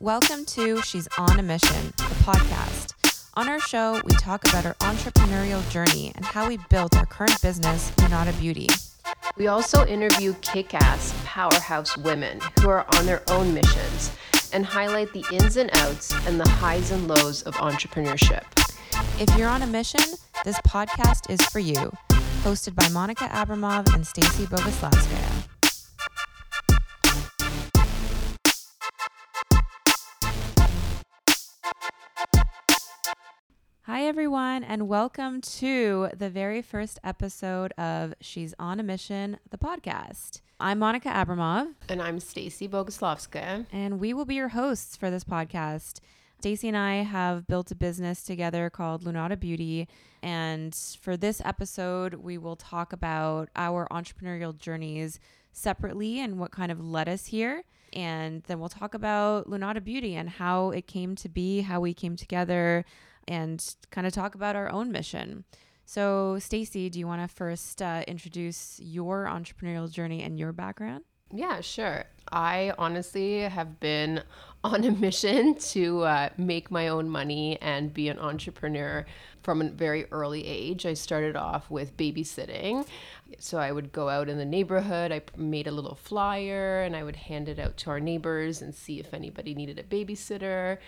Welcome to She's on a Mission, the podcast. On our show, we talk about our entrepreneurial journey and how we built our current business, Lunata Beauty. We also interview kick ass powerhouse women who are on their own missions and highlight the ins and outs and the highs and lows of entrepreneurship. If you're on a mission, this podcast is for you. Hosted by Monica Abramov and Stacy Boguslavskaya. Everyone, and welcome to the very first episode of She's on a Mission, the podcast. I'm Monica Abramov, And I'm Stacy Boguslavskaya. and we will be your hosts for this podcast. Stacy and I have built a business together called Lunata Beauty, and for this episode, we will talk about our entrepreneurial journeys separately and what kind of led us here. And then we'll talk about Lunata Beauty and how it came to be, how we came together, and kind of talk about our own mission. So, Stacy, do you want to first uh, introduce your entrepreneurial journey and your background? Yeah, sure. I honestly have been on a mission to uh, make my own money and be an entrepreneur from a very early age. I started off with babysitting. So I would go out in the neighborhood, I made a little flyer, and I would hand it out to our neighbors and see if anybody needed a babysitter.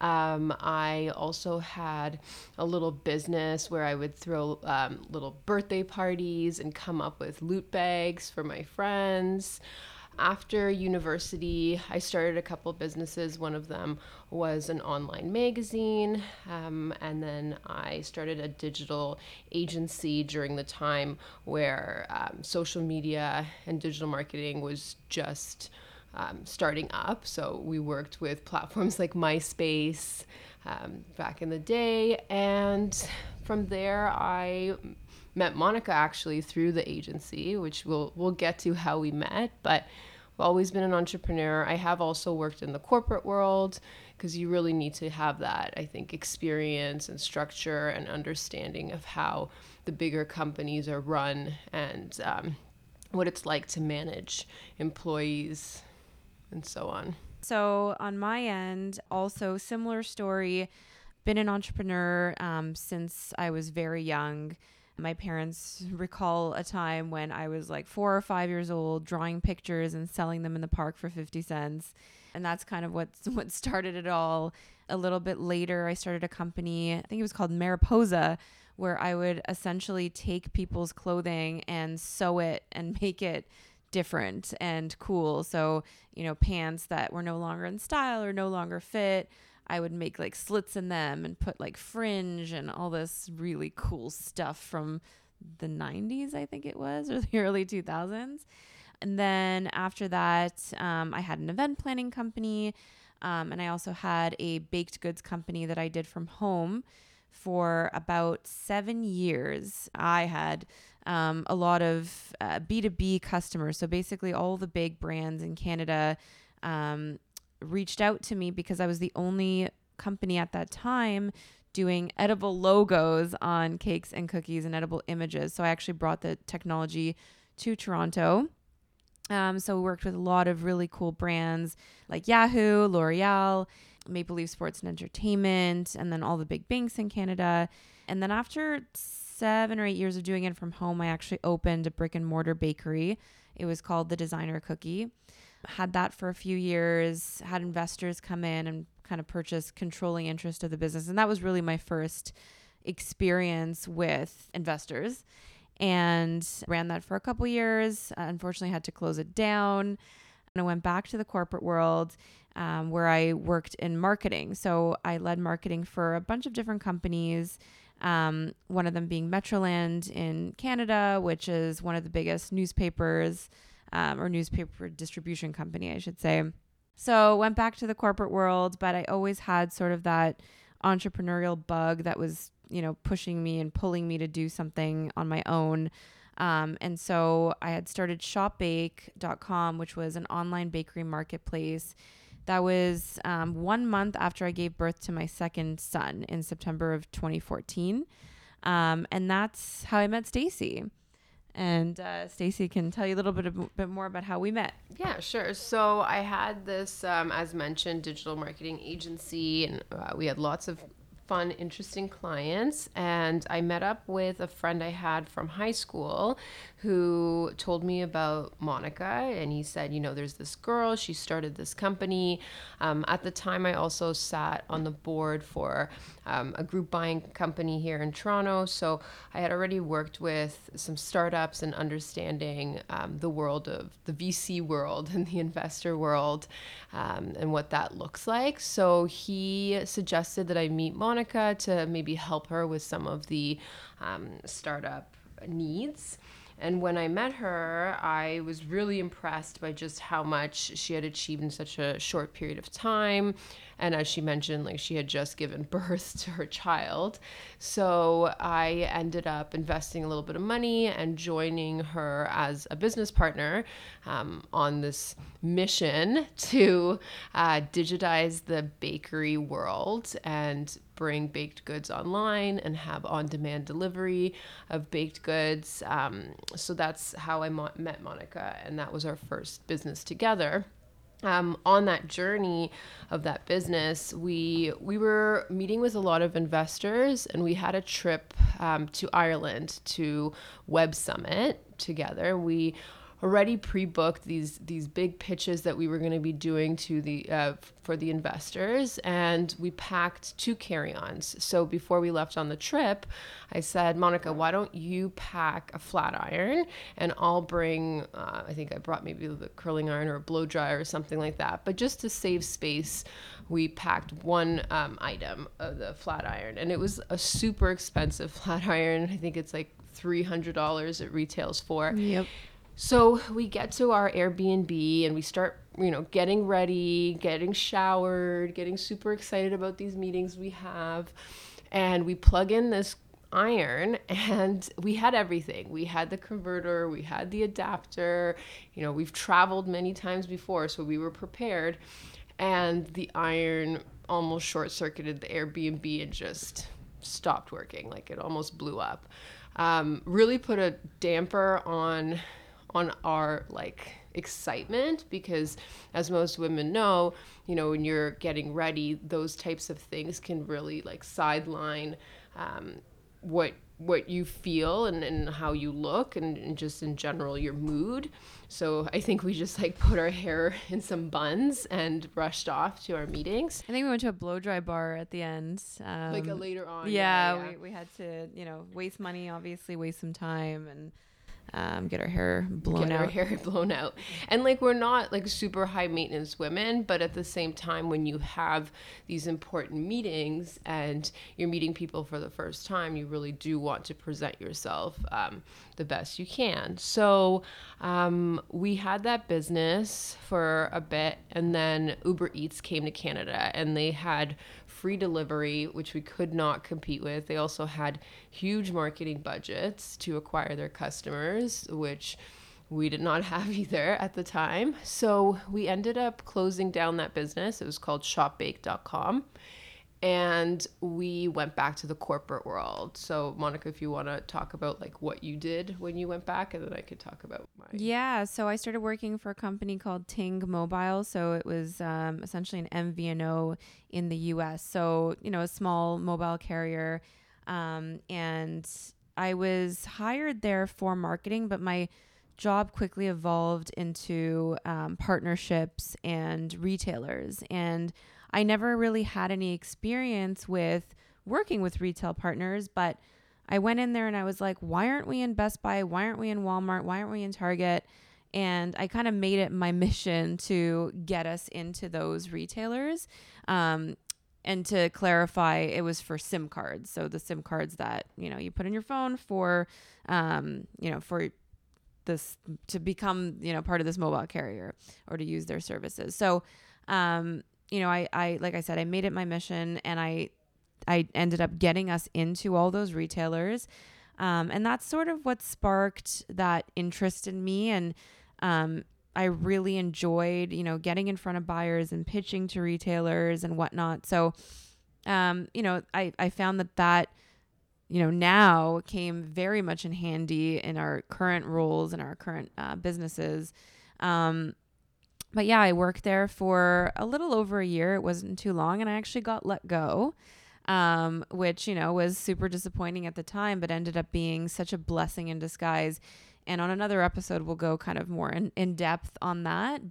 Um, I also had a little business where I would throw um, little birthday parties and come up with loot bags for my friends. After university, I started a couple businesses. One of them was an online magazine, um, and then I started a digital agency during the time where um, social media and digital marketing was just um, starting up. So we worked with platforms like MySpace um, back in the day. And from there, I met Monica actually through the agency, which we'll, we'll get to how we met. But I've always been an entrepreneur. I have also worked in the corporate world because you really need to have that, I think, experience and structure and understanding of how the bigger companies are run and um, what it's like to manage employees and so on. So, on my end, also similar story. Been an entrepreneur um, since I was very young. My parents recall a time when I was like four or five years old, drawing pictures and selling them in the park for 50 cents. And that's kind of what, what started it all. A little bit later, I started a company, I think it was called Mariposa, where I would essentially take people's clothing and sew it and make it different and cool. So, you know, pants that were no longer in style or no longer fit, I would make like slits in them and put like fringe and all this really cool stuff from the 90s, I think it was, or the early 2000s. And then after that, um, I had an event planning company. Um, and I also had a baked goods company that I did from home for about seven years. I had um, a lot of uh, B2B customers. So basically, all the big brands in Canada um, reached out to me because I was the only company at that time doing edible logos on cakes and cookies and edible images. So I actually brought the technology to Toronto. Um, so we worked with a lot of really cool brands like Yahoo, L'Oreal, Maple Leaf Sports and Entertainment, and then all the big banks in Canada. And then after seven or eight years of doing it from home, I actually opened a brick and mortar bakery. It was called the Designer Cookie. Had that for a few years, had investors come in and kind of purchase controlling interest of the business. And that was really my first experience with investors and ran that for a couple years. Uh, unfortunately, had to close it down. And I went back to the corporate world um, where I worked in marketing. So I led marketing for a bunch of different companies. Um, one of them being Metroland in Canada, which is one of the biggest newspapers um, or newspaper distribution company, I should say. So went back to the corporate world, but I always had sort of that entrepreneurial bug that was, you know, pushing me and pulling me to do something on my own. Um, and so I had started shopbake.com, which was an online bakery marketplace. That was um, one month after I gave birth to my second son in September of 2014. Um, and that's how I met Stacy. and uh, Stacy can tell you a little bit, a bit more about how we met. Yeah, sure. So I had this, um, as mentioned, digital marketing agency, and uh, we had lots of fun, interesting clients. And I met up with a friend I had from high school who told me about Monica. And he said, you know, there's this girl, she started this company. Um, at the time, I also sat on the board for um, a group buying company here in Toronto. So I had already worked with some startups and understanding um, the world of the VC world and the investor world um, and what that looks like. So he suggested that I meet Monica to maybe help her with some of the um, startup needs. And when I met her, I was really impressed by just how much she had achieved in such a short period of time. And as she mentioned, like she had just given birth to her child. So I ended up investing a little bit of money and joining her as a business partner um, on this mission to uh, digitize the bakery world and bring baked goods online and have on demand delivery of baked goods. Um, so that's how I mo- met Monica, and that was our first business together. Um, on that journey of that business, we we were meeting with a lot of investors, and we had a trip um, to Ireland to Web Summit together. We already pre-booked these these big pitches that we were going to be doing to the uh, for the investors and we packed two carry-ons. So before we left on the trip i said monica why don't you pack a flat iron and i'll bring uh, i think i brought maybe the curling iron or a blow dryer or something like that. But just to save space we packed one um, item of the flat iron and it was a super expensive flat iron. I think it's like $300 it retails for. Yep. So we get to our Airbnb and we start, you know, getting ready, getting showered, getting super excited about these meetings we have. And we plug in this iron and we had everything. We had the converter, we had the adapter. You know, we've traveled many times before, so we were prepared. And the iron almost short circuited the Airbnb and just stopped working. Like it almost blew up. Um, really put a damper on on our like excitement because as most women know you know when you're getting ready those types of things can really like sideline um, what what you feel and, and how you look and, and just in general your mood so i think we just like put our hair in some buns and rushed off to our meetings I think we went to a blow dry bar at the end. Um, like a later on yeah, We, we had to, you know, waste money, obviously, waste some time and um, get our hair blown get out. our hair blown out. And like we're not like super high maintenance women, but at the same time when you have these important meetings and you're meeting people for the first time, you really do want to present yourself um, the best you can. So um, we had that business for a bit, and then Uber Eats came to Canada, and they had free delivery, which we could not compete with. They also had huge marketing budgets to acquire their customers, which we did not have either at the time. So we ended up closing down that business. It was called shopbake.com. And we went back to the corporate world. So, Monica, if you want to talk about like what you did when you went back, and then I could talk about my. Yeah, so I started working for a company called Ting Mobile. So it was um, essentially an MVNO in the US. So, you know, a small mobile carrier. Um, and I was hired there for marketing, but my job quickly evolved into um, partnerships and retailers. And I never really had any experience with working with retail partners, but I went in there and I was like, why aren't we in Best Buy? Why aren't we in Walmart? Why aren't we in Target? And I kind of made it my mission to get us into those retailers. Um, and to clarify, it was for SIM cards. So the SIM cards that you know you put in your phone for, um, you know, for this to become you know part of this mobile carrier or to use their services. So, um, you know, I, I like I said, I made it my mission, and I I ended up getting us into all those retailers. Um, and that's sort of what sparked that interest in me. And um, I really enjoyed, you know, getting in front of buyers and pitching to retailers and whatnot. So, um, you know, I, I found that that you know, now came very much in handy in our current roles and our current uh, businesses. Um, but yeah, I worked there for a little over a year. It wasn't too long, and I actually got let go, um, which you know was super disappointing at the time, but ended up being such a blessing in disguise. And on another episode, we'll go kind of more in, in depth on that.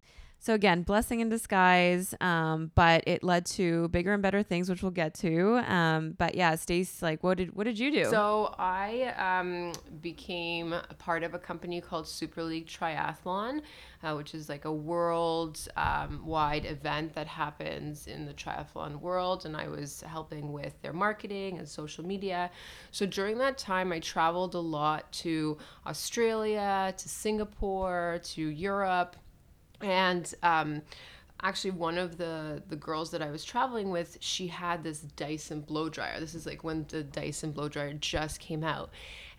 So again, blessing in disguise, um, but it led to bigger and better things, which we'll get to. Um, but yeah, Stace, like, what did what did you do? So I um, became a part of a company called Super League Triathlon, uh, which is like a world um, wide event that happens in the triathlon world, and I was helping with their marketing and social media. So during that time, I traveled a lot to Australia, to Singapore, to Europe and um, actually one of the the girls that I was traveling with, she had this Dyson blow dryer. This is like when the Dyson blow dryer just came out,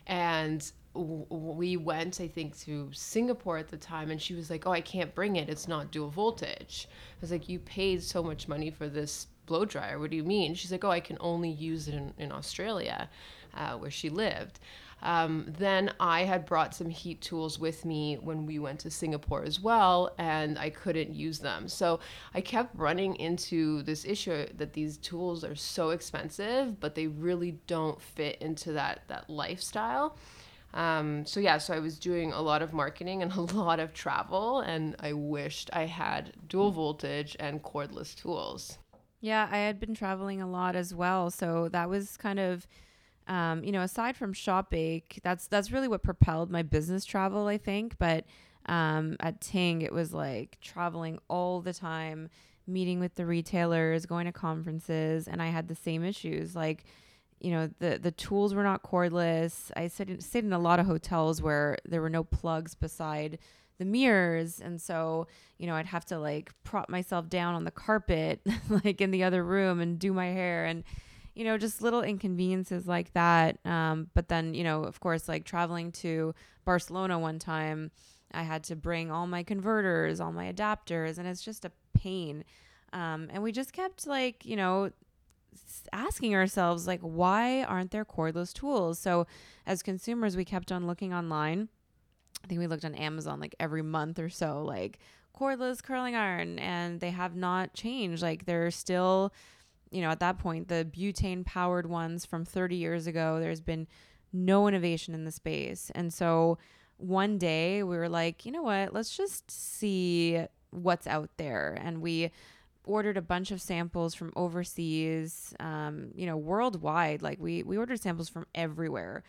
and we went i think to singapore at the time and she was like oh i can't bring it. It's not dual voltage. I was like you paid so much money for this blow dryer. What do you mean? She's like oh i can only use it in, in australia uh, where she lived um, then I had brought some heat tools with me when we went to Singapore as well, and I couldn't use them. So I kept running into this issue that these tools are so expensive, but they really don't fit into that that lifestyle. Um, so yeah, so I was doing a lot of marketing and a lot of travel, and I wished I had dual voltage and cordless tools. Yeah, I had been traveling a lot as well, so that was kind of um, you know, aside from ShopBake, that's that's really what propelled my business travel, I think. But um, at Ting, it was like traveling all the time, meeting with the retailers, going to conferences, and I had the same issues. Like, you know, the the tools were not cordless. I stayed in, stayed in a lot of hotels where there were no plugs beside the mirrors and so you know i'd have to like prop myself down on the carpet like in the other room and do my hair and you know, just little inconveniences like that. Um, but then, you know, of course, like traveling to Barcelona one time, I had to bring all my converters, all my adapters, and it's just a pain. Um, and we just kept like, you know, asking ourselves, like, why aren't there cordless tools? So as consumers, we kept on looking online. I think we looked on Amazon like every month or so, like cordless curling iron, and they have not changed. Like they're still you know, at that point, the butane powered ones from 30 years ago, there's been no innovation in the space. And so one day we were like, you know what, let's just see what's out there. And we ordered a bunch of samples from overseas, um, you know, worldwide. Like we, we ordered samples from everywhere.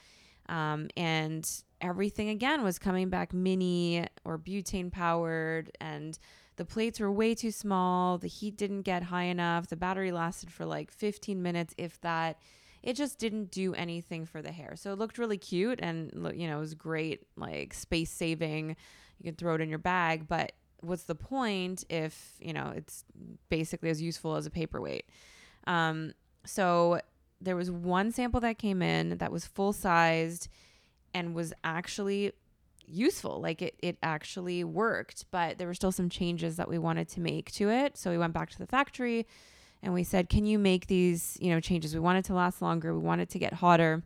Um, and everything again was coming back mini or butane powered and the plates were way too small. The heat didn't get high enough. The battery lasted for like 15 minutes, if that. It just didn't do anything for the hair. So it looked really cute and, you know, it was great, like space saving. You can throw it in your bag, but what's the point if, you know, it's basically as useful as a paperweight? Um, so there was one sample that came in that was full sized and was actually useful. Like it, it actually worked, but there were still some changes that we wanted to make to it. So we went back to the factory and we said, can you make these, you know, changes? We want it to last longer. We want it to get hotter.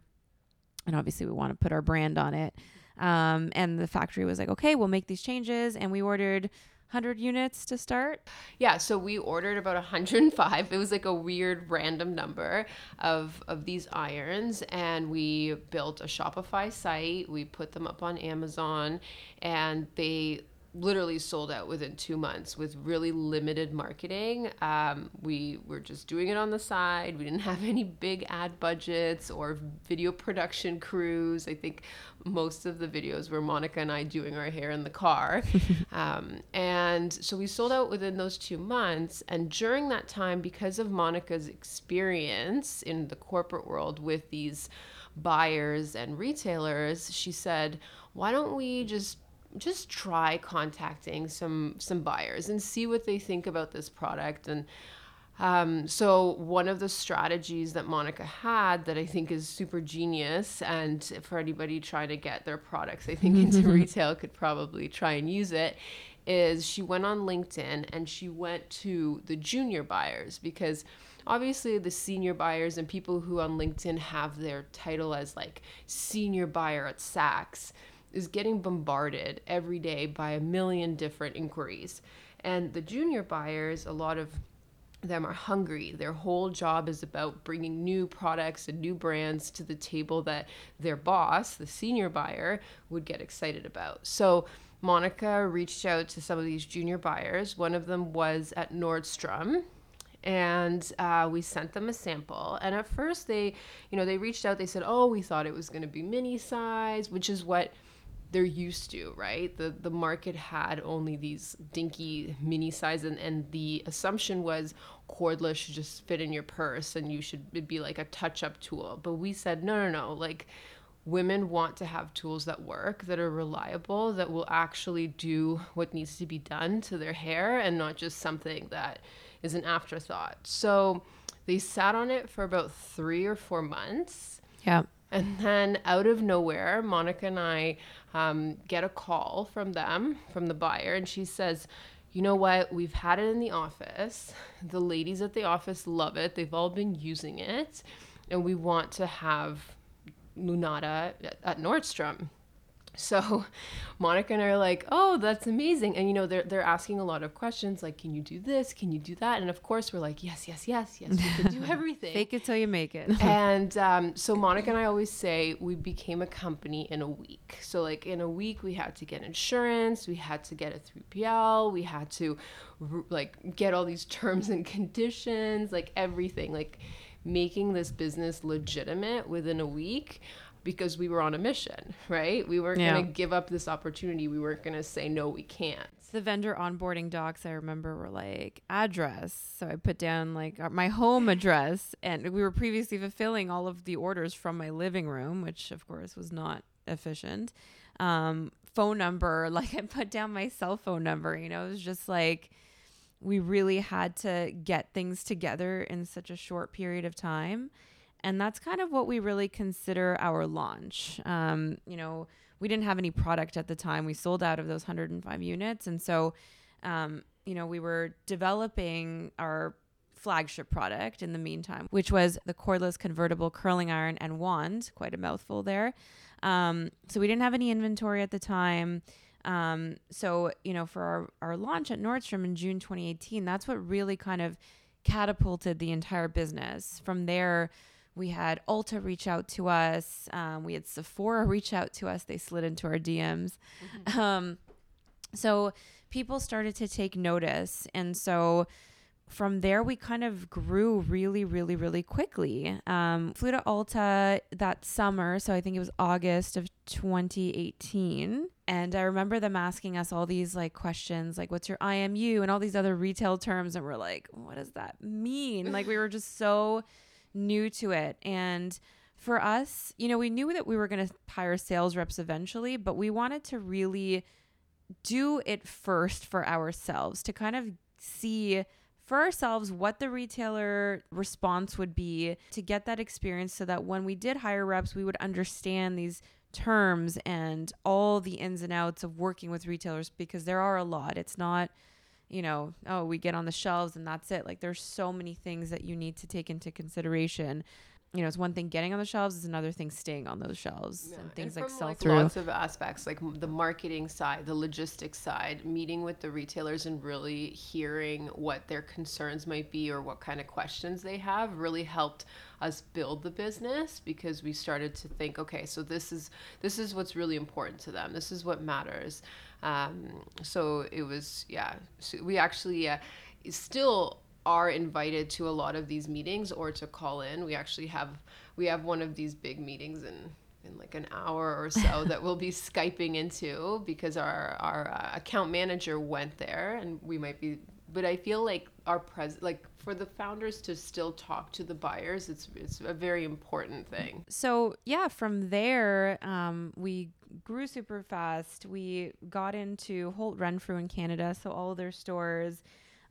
And obviously we want to put our brand on it. Um, and the factory was like, okay, we'll make these changes. And we ordered 100 units to start? Yeah, so we ordered about 105. It was like a weird random number of of these irons and we built a Shopify site. We put them up on Amazon and they literally sold out within two months with really limited marketing. Um, we were just doing it on the side. We didn't have any big ad budgets or video production crews. I think most of the videos were Monica and I doing our hair in the car. um, and so we sold out within those two months. And during that time, because of Monica's experience in the corporate world with these buyers and retailers, she said, why don't we just just try contacting some some buyers and see what they think about this product. And um, so one of the strategies that Monica had that I think is super genius, and for anybody trying to get their products, I think into retail could probably try and use it, is she went on LinkedIn and she went to the junior buyers because obviously the senior buyers and people who on LinkedIn have their title as like senior buyer at Saks is getting bombarded every day by a million different inquiries. And the junior buyers, a lot of them are hungry. Their whole job is about bringing new products and new brands to the table that their boss, the senior buyer, would get excited about. So Monica reached out to some of these junior buyers. One of them was at Nordstrom. And uh, we sent them a sample. And at first, they, you know, they reached out. They said, "Oh, we thought it was going to be mini size," which is what they're used to, right? The the market had only these dinky mini size and, and the assumption was cordless should just fit in your purse and you should be like a touch up tool. But we said no no no, like women want to have tools that work, that are reliable, that will actually do what needs to be done to their hair and not just something that is an afterthought. So they sat on it for about three or four months. Yeah. And then out of nowhere, Monica and I um, get a call from them, from the buyer, and she says, you know what? We've had it in the office. The ladies at the office love it. They've all been using it. And we want to have Lunata at Nordstrom. So Monica and I are like, oh, that's amazing. And you know, they're they're asking a lot of questions like, can you do this? Can you do that? And of course we're like, yes, yes, yes, yes, we can do everything. Fake it till you make it. and um, so Monica and I always say we became a company in a week. So like in a week we had to get insurance, we had to get a 3PL, we had to like get all these terms and conditions, like everything, like making this business legitimate within a week because we were on a mission, right? We weren't yeah. going to give up this opportunity. We weren't going to say, no, we can't. The vendor onboarding docs I remember were like address. So I put down like my home address, and we were previously fulfilling all of the orders from my living room, which of course was not efficient. Um, phone number, like I put down my cell phone number, you know, it was just like we really had to get things together in such a short period of time and that's kind of what we really consider our launch. Um, you know, we didn't have any product at the time. We sold out of those 105 units. And so, um, you know, we were developing our flagship product in the meantime, which was the cordless convertible curling iron and wand. Quite a mouthful there. Um, so we didn't have any inventory at the time. Um, so, you know, for our, our launch at Nordstrom in June 2018, that's what really kind of catapulted the entire business. From there, we had Ulta reach out to us. Um, we had Sephora reach out to us. They slid into our DMs. Mm-hmm. Um, so people started to take notice. And so from there, we kind of grew really, really, really quickly. Um, flew to Ulta that summer. So I think it was August of 2018. And I remember them asking us all these like questions, like, what's your IMU and all these other retail terms. And we're like, what does that mean? like, we were just so new to it. And for us, you know, we knew that we were going to hire sales reps eventually, but we wanted to really do it first for ourselves to kind of see for ourselves what the retailer response would be to get that experience so that when we did hire reps, we would understand these terms and all the ins and outs of working with retailers because there are a lot. It's not you know, oh, we get on the shelves and that's it. Like there's so many things that you need to take into consideration. You know, it's one thing getting on the shelves, it's another thing staying on those shelves yeah. and things and like sell through. Lots of aspects, like the marketing side, the logistics side, meeting with the retailers and really hearing what their concerns might be or what kind of questions they have really helped us build the business because we started to think, okay, so this is this is what's really important to them. This is what matters. Um, so it was, yeah. So we actually uh, still are invited to a lot of these meetings or to call in. We actually have we have one of these big meetings in in like an hour or so that we'll be skyping into because our our uh, account manager went there and we might be but I feel like our pres like for the founders to still talk to the buyers it's it's a very important thing so yeah from there um, we grew super fast. We got into holt renfrew in canada so all of their stores.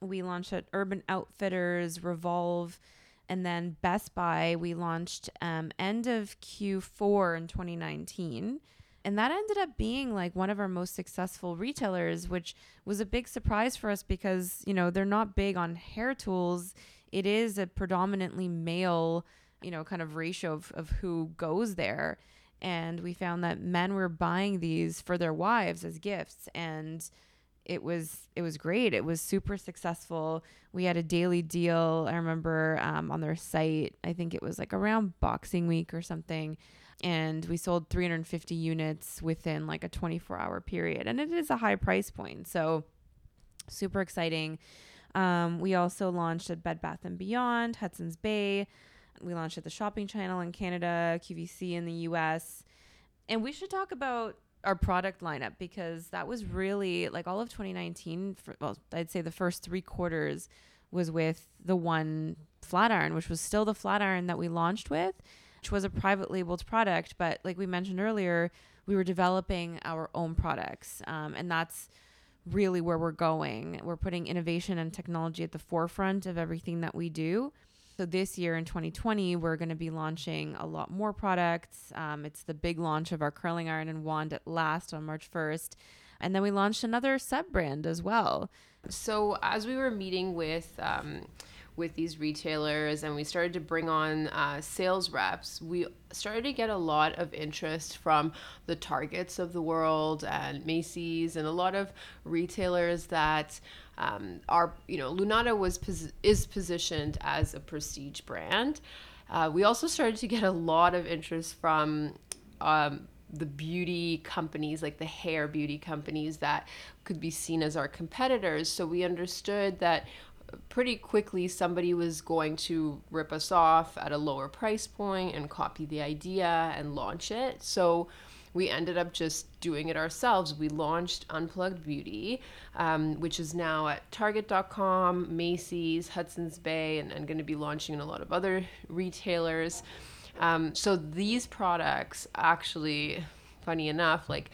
We launched at urban outfitters revolve and then best buy. We launched um, end of q4 in 2019 and that ended up being like one of our most successful retailers, which was a big surprise for us because, you know, they're not big on hair tools. It is a predominantly male, you know, kind of ratio of, of who goes there. And we found that men were buying these for their wives as gifts. And it was it was great. It was super successful. We had a daily deal. I remember um, on their site. I think it was like around Boxing Week or something, and we sold 350 units within like a 24 hour period. And it is a high price point, so super exciting. Um, we also launched at Bed Bath and Beyond, Hudson's Bay. We launched at the Shopping Channel in Canada, QVC in the U.S. And we should talk about our product lineup because that was really like all of 2019 for, well i'd say the first three quarters was with the one flat iron which was still the flat iron that we launched with which was a private labeled product. But like we mentioned earlier we were developing our own products um, and that's really where we're going. We're putting innovation and technology at the forefront of everything that we do so this year in 2020, we're going to be launching a lot more products. Um, it's the big launch of our curling iron and wand at last on March 1st. And then we launched another sub brand as well. So as we were meeting with um, with these retailers and we started to bring on uh, sales reps, we started to get a lot of interest from the Targets of the world and Macy's and a lot of retailers that um, are, you know, Lunata was pos- is positioned as a prestige brand. Uh, we also started to get a lot of interest from um, the beauty companies, like the hair beauty companies that could be seen as our competitors. So we understood that pretty quickly somebody was going to rip us off at a lower price point and copy the idea and launch it. So we ended up just doing it ourselves. We launched Unplugged Beauty, um, which is now at Target.com, Macy's, Hudson's Bay, and, and going to be launching in a lot of other retailers. Um, so these products actually, funny enough, like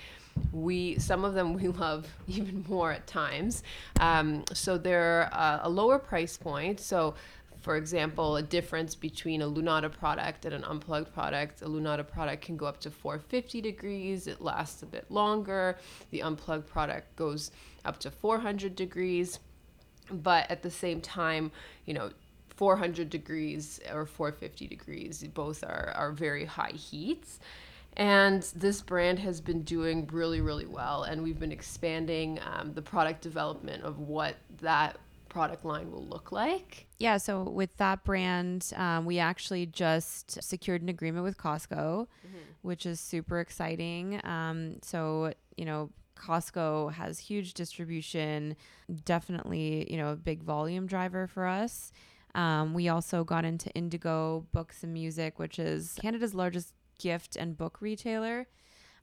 we some of them we love even more at times. Um, so they're uh, a lower price point. So for example a difference between a lunata product and an unplugged product a lunata product can go up to 450 degrees it lasts a bit longer. The unplugged product goes up to 400 degrees. But at the same time you know 400 degrees or 450 degrees both are, are very high heats and this brand has been doing really, really well. And we've been expanding um, the product development of what that product line will look like. Yeah, so with that brand, um, we actually just secured an agreement with Costco, mm-hmm. which is super exciting. Um, so, you know, Costco has huge distribution, definitely, you know, a big volume driver for us. Um, we also got into Indigo Books and Music, which is Canada's largest gift and book retailer.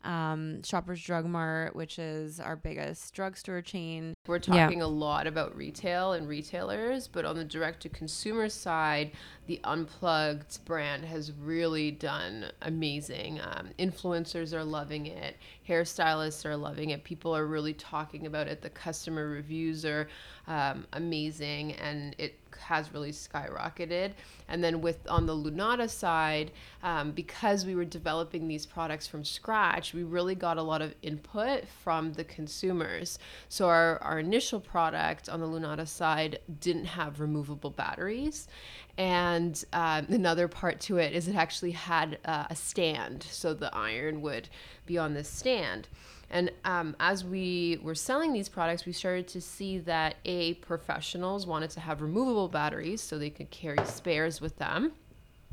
Um, Shoppers Drug Mart, which is our biggest drugstore chain. We're talking yeah. a lot about retail and retailers, but on the direct to consumer side, the Unplugged brand has really done amazing. Um, influencers are loving it, hairstylists are loving it, people are really talking about it. The customer reviews are um, amazing, and it has really skyrocketed. And then with on the Lunata side, um, because we were developing these products from scratch, we really got a lot of input from the consumers. So our, our initial product on the Lunata side didn't have removable batteries. And um, another part to it is it actually had uh, a stand, so the iron would be on this stand. And um, as we were selling these products, we started to see that A, professionals wanted to have removable batteries so they could carry spares with them.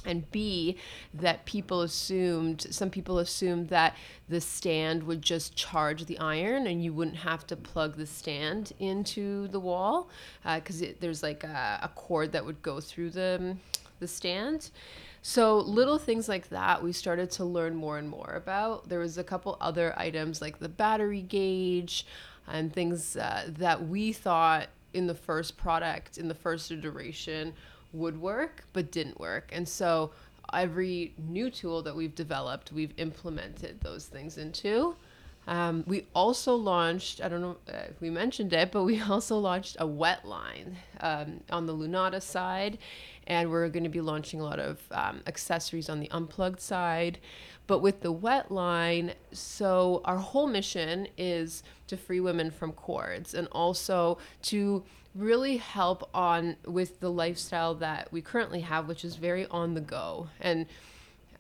And B, that people assumed, some people assumed that the stand would just charge the iron and you wouldn't have to plug the stand into the wall because uh, there's like a, a cord that would go through the, the stand. So little things like that we started to learn more and more about. There was a couple other items like the battery gauge and things uh, that we thought in the first product in the first iteration would work but didn't work. And so every new tool that we've developed, we've implemented those things into. Um, we also launched, I don't know if we mentioned it, but we also launched a wet line um, on the Lunata side and we're going to be launching a lot of um, accessories on the unplugged side. But with the wet line, so our whole mission is to free women from cords and also to really help on with the lifestyle that we currently have, which is very on the go. And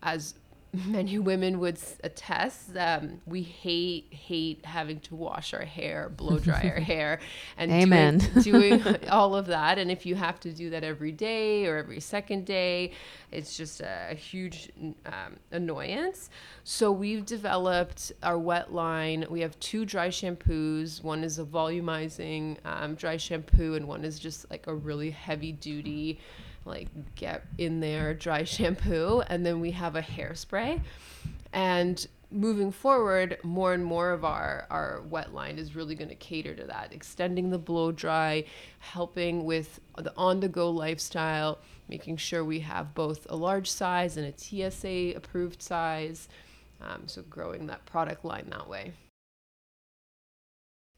as many women would attest um, we hate hate having to wash our hair blow dry our hair and Amen. doing, doing all of that. And if you have to do that every day or every second day it's just a, a huge um, annoyance. So we've developed our wet line. We have two dry shampoos. One is a volumizing um, dry shampoo and one is just like a really heavy duty like get in there dry shampoo and then we have a hairspray. And moving forward more and more of our our wet line is really going to cater to that. Extending the blow dry helping with the on the go lifestyle making sure we have both a large size and a tsa approved size um, so growing that product line that way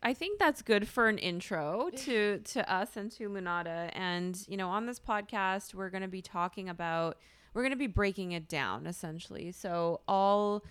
I think that's good for an intro to to us and to Lunata. And you know, on this podcast, we're going to be talking about we're going to be breaking it down essentially. So all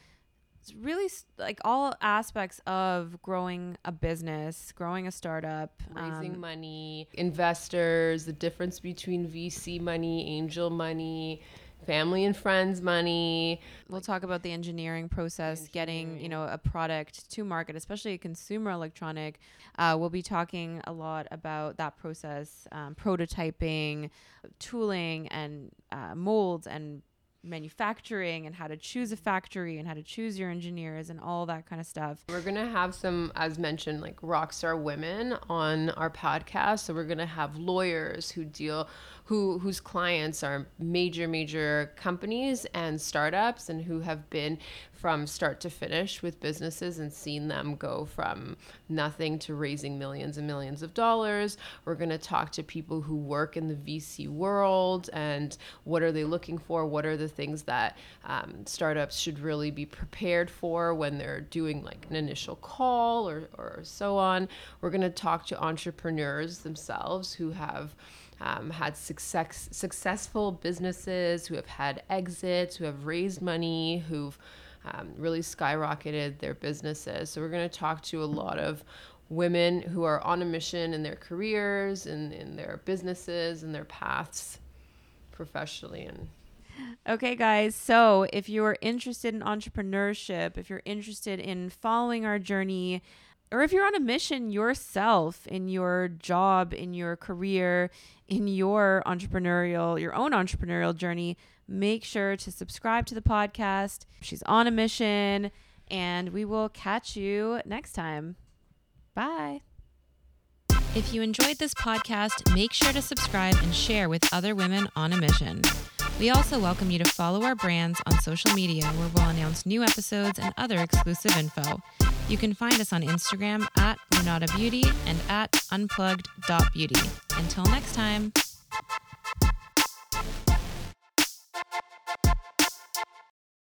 really like all aspects of growing a business, growing a startup, raising um, money, investors, the difference between VC money, angel money, family and friends money. We'll talk about the engineering process, engineering. getting you know a product to market, especially a consumer electronic. Uh, we'll be talking a lot about that process, um, prototyping, tooling, and uh, molds and manufacturing and how to choose a factory and how to choose your engineers and all that kind of stuff. We're going to have some, as mentioned, like rock star women on our podcast. So we're going to have lawyers who deal, who whose clients are major, major companies and startups and who have been from start to finish with businesses and seen them go from nothing to raising millions and millions of dollars. We're going to talk to people who work in the VC world and what are they looking for? What are the things that um, startups should really be prepared for when they're doing like an initial call or, or so on. We're going to talk to entrepreneurs themselves who have. Um, had success, successful businesses, who have had exits, who have raised money, who've um, really skyrocketed their businesses. So we're going to talk to a lot of women who are on a mission in their careers and in their businesses and their paths professionally and Okay, guys. So if you're interested in entrepreneurship, if you're interested in following our journey, or if you're on a mission yourself in your job, in your career, in your entrepreneurial, your own entrepreneurial journey, make sure to subscribe to the podcast. She's on a mission, and we will catch you next time. Bye. If you enjoyed this podcast, make sure to subscribe and share with other women on a mission. We also welcome you to follow our brands on social media where we'll announce new episodes and other exclusive info. You can find us on Instagram at Lunata Beauty and at unplugged.beauty. Until next time.